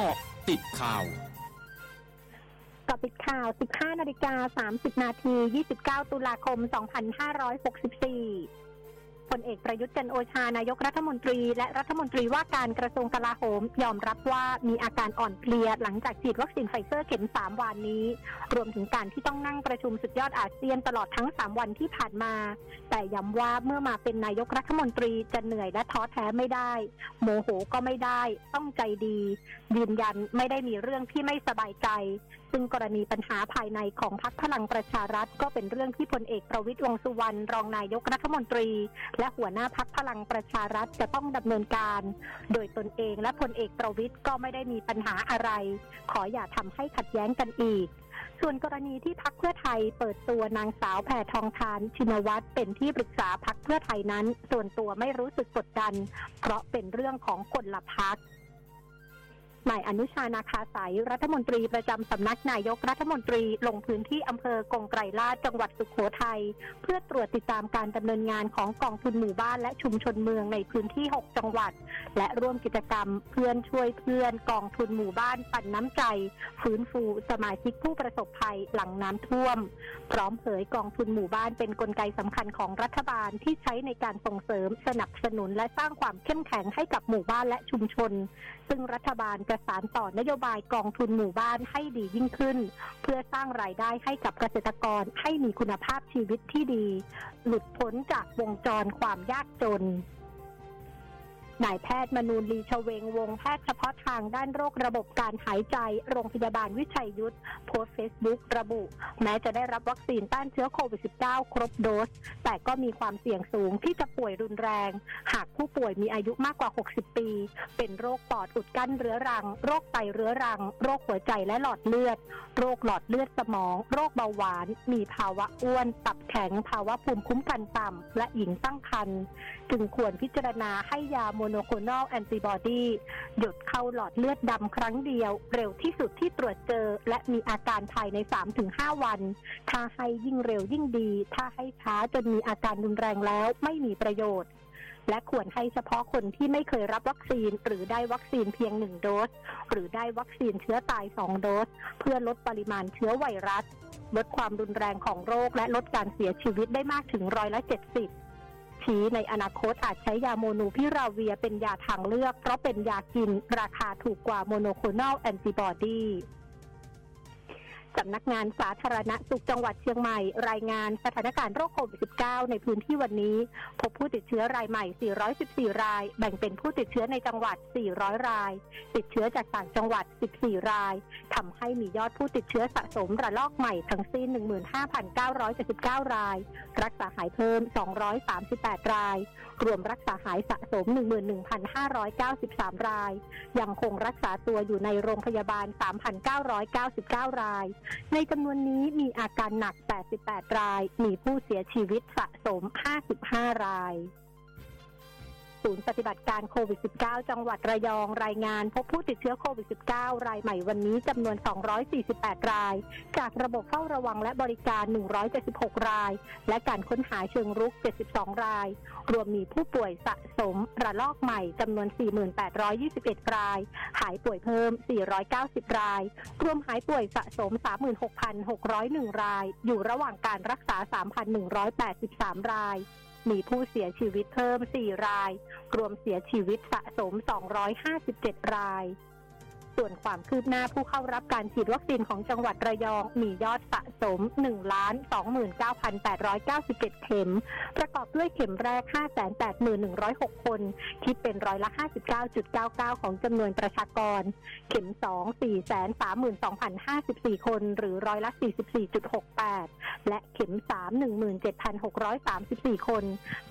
เกาะติดข่าวกาะติดข่าว 15 นาฬิกา 30 นาที 29 ตุลาคม 2564 พลเอกประยุทธ์จันโอชานายกรัฐมนตรี และรัฐมนตรีว่าการกระทรวงกลาโหม ยอมรับว่ามีอาการอ่อนเพลียหลังจากฉีดวัคซีนไฟเซอร์เข็ม 3 วันนี้ รวมถึงการที่ต้องนั่งประชุมสุดยอดอาเซียนตลอดทั้ง 3 วันที่ผ่านมา แต่ย้ำว่าเมื่อมาเป็นนายกรัฐมนตรีจะเหนื่อยและท้อแท้ไม่ได้ โมโหก็ไม่ได้ ต้องใจดี ยืนยันไม่ได้มีเรื่องที่ไม่สบายใจซึ่งกรณีปัญหาภายในของพรรคพลังประชารัฐ ก็เป็นเรื่องที่พลเอกประวิตยวงสุวรรณรองนายกรัฐมนตรี และหัวหน้าพรรคพลังประชารัฐจะต้องดำเนินการ โดยตนเองและพลเอกประวิตยก็ไม่ได้มีปัญหาอะไร ขออย่าทำให้ขัดแย้งกันอีกส่วนกรณีที่พักเพื่อไทยเปิดตัวนางสาวแพทองทานชินวัตรเป็นที่ปรึกษาพักเพื่อไทยนั้น ส่วนตัวไม่รู้สึกกดดัน เพราะเป็นเรื่องของคนละพัก นายอนุชานาคาสายรัฐมนตรีประจำสำนักนายกรัฐมนตรีลงพื้นที่อำเภอกงไกรลาดจังหวัดสุขโขทัยเพื่อตรวจติดตามการดำเนินงานของกองทุนหมู่บ้านและชุมชนเมืองในพื้นที่ 6 จังหวัด และร่วมกิจกรรมเพื่อนช่วยเพื่อนกองทุนหมู่บ้านปั่นน้ำใจ ฟื้นฟูสมาชิกผู้ประสบภัยหลังน้ำท่วม พร้อมเผยกองทุนหมู่บ้านเป็นนกลไกสำคัญของรัฐบาลที่ใช้ในการส่งเสริมสนับสนุนและสร้างความเข้มแข็งให้กับหมู่บ้านและชุมชน ซึ่งรัฐบาลจะสานต่อนโยบายกองทุนหมู่บ้านให้ดียิ่งขึ้น เพื่อสร้างรายได้ให้กับเกษตรกรให้มีคุณภาพชีวิตที่ดี หลุดพ้นจากวงจรความยากจน นายแพทย์มนูนลีชเวงวงแพทย์เฉพาะทางด้านโรคระบบการหายใจ โรงพยาบาลวิชัยยุทธโพสต์เฟซบุ๊กระบุ แม้จะได้รับวัคซีนต้านเชื้อโควิด -19 ครบโดส แต่ก็มีความเสี่ยงสูงที่จะป่วยรุนแรง หากผู้ป่วยมีอายุมากกว่า 60 ปี เป็นโรคปอดอุดกั้นเรื้อรัง โรคไตเรื้อรัง โรคหัวใจและหลอดเลือด โรคหลอดเลือดสมอง โรคเบาหวาน มีภาวะอ้วน ตับแข็ง ภาวะภูมิคุ้มกันต่ำและหญิงตั้งครรภ์จึงควรพิจารณาให้ยา monoclonal antibodyหยุดเข้าหลอดเลือดดำครั้งเดียว เร็วที่สุดที่ตรวจเจอ และมีอาการภายใน 3-5 วัน ถ้าให้ยิ่งเร็วยิ่งดี ถ้าให้ช้าจนมีอาการรุนแรงแล้วไม่มีประโยชน์และควรให้เฉพาะคนที่ไม่เคยรับวัคซีน หรือได้วัคซีนเพียงหนึ่งโดส หรือได้วัคซีนเชื้อตายสองโดส เพื่อลดปริมาณเชื้อไวรัส ลดความรุนแรงของโรคและลดการเสียชีวิตได้มากถึงร้อยละเจ็ดสิบ ชี้ในอนาคตอาจใช้ยาโมนูพิราเวียเป็นยาทางเลือก เพราะเป็นยากินราคาถูกกว่าโมโนโคลแอนติบอดี สำนักงานสาธารณสุขจังหวัดเชียงใหม่ รายงานสถานการณ์โรคโควิด -19 ในพื้นที่วันนี้ พบผู้ติดเชื้อรายใหม่ 414 ราย แบ่งเป็นผู้ติดเชื้อในจังหวัด 400 ราย ติดเชื้อจากต่างจังหวัด 14 รายทำให้มียอดผู้ติดเชื้อสะสมระลอกใหม่ทั้งสิ้น 15,979 ราย รักษาหายเพิ่ม 238 ราย รวมรักษาหายสะสม 11,593 ราย ยังคงรักษาตัวอยู่ในโรงพยาบาล 3,999 รายในจำนวนนี้มีอาการหนัก 88 ราย มีผู้เสียชีวิตสะสม 55 ราย ศูนย์ปฏิบัติการโควิด -19 จังหวัดระยองรายงานพบผู้ติดเชื้อโควิด -19 รายใหม่วันนี้จำนวน 248 ราย จากระบบเฝ้าระวังและบริการ 176 ราย และการค้นหาเชิงรุก 72 ราย รวมมีผู้ป่วยสะสมระลอกใหม่จำนวน 4821 ราย หายป่วยเพิ่ม 490 ราย รวมหายป่วยสะสม 36,601 ราย อยู่ระหว่างการรักษา 3,183 ราย มีผู้เสียชีวิตเพิ่ม 4 ราย รวมเสียชีวิตสะสม 257 ราย ส่วนความคืบหน้าผู้เข้ารับการฉีดวัคซีนของจังหวัดระยอง มียอดสะสม 1 29,897 เข็ม ประกอบด้วยเข็มแรก 581,106 คน คิดเป็นร้อยละ 59.99 ของจำนวนประชากร เข็ม 2 432,054 คน หรือร้อยละ 44.68 และเข็ม 3 17,634 คน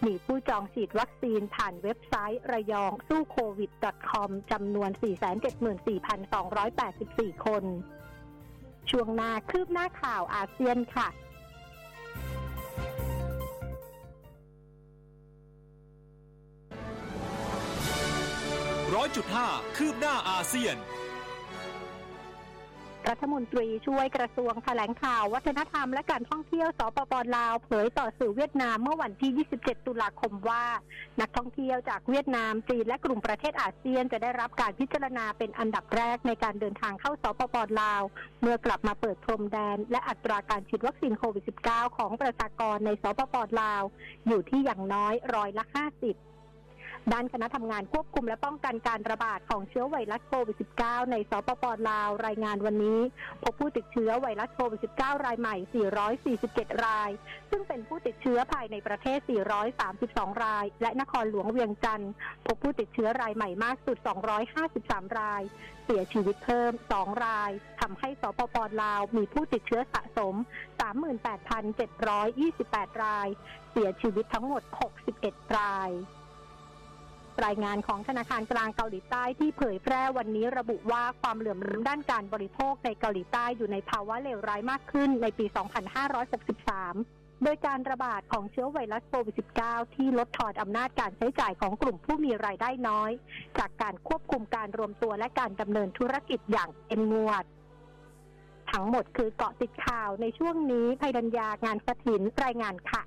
มีผู้จองฉีดวัคซีนผ่านเว็บไซต์ระยองสู้โควิด .com จำนวน 474,000 1,284 คน ช่วงหน้าคืบหน้าข่าวอาเซียนค่ะร้อยจุดห้าคืบหน้าอาเซียน รัฐมนตรีช่วยกระทรวงแถลงข่าว วัฒนธรรมและการท่องเที่ยวสปปลาวเผยต่อสื่อเวียดนามเมื่อวันที่ 27 ตุลาคมว่า นักท่องเที่ยวจากเวียดนาม จีนและกลุ่มประเทศอาเซียนจะได้รับการพิจารณาเป็นอันดับแรกในการเดินทางเข้าสปปลาว เมื่อกลับมาเปิดพรมแดน และอัตราการฉีดวัคซีนโควิด -19 ของประชากรในสปปลาว อยู่ที่อย่างน้อยร้อยละ 50 ด้านคณะทำงานควบคุมและป้องกันการระบาดของเชื้อไวรัสโควิด -19 ในสปปลาวรายงานวันนี้พบผู้ติดเชื้อไวรัสโควิด -19 รายใหม่ 447 ราย ซึ่งเป็นผู้ติดเชื้อภายในประเทศ 432 ราย และนครหลวงเวียงจันทร์พบผู้ติดเชื้อรายใหม่มากสุด 253 ราย เสียชีวิตเพิ่ม 2 รายทำให้สปปลาวมีผู้ติดเชื้อสะสม 38,728 ราย เสียชีวิตทั้งหมด 61 ราย รายงานของธนาคารกลางเกาหลีใต้ที่เผยแพร่วันนี้ระบุว่าความเหลื่อมล้ำด้านการบริโภคในเกาหลีใต้อยู่ในภาวะเลวร้ายมากขึ้นในปี 2563 โดยการระบาดของเชื้อไวรัสโควิด -19 ที่ลดทอนอำนาจการใช้จ่ายของกลุ่มผู้มีรายได้น้อย จากการควบคุมการรวมตัวและการดำเนินธุรกิจอย่างเอ็มงวดทั้งหมดคือเกาะติดข่าวในช่วงนี้ภัยดัญญางานสถินรายงานค่ะ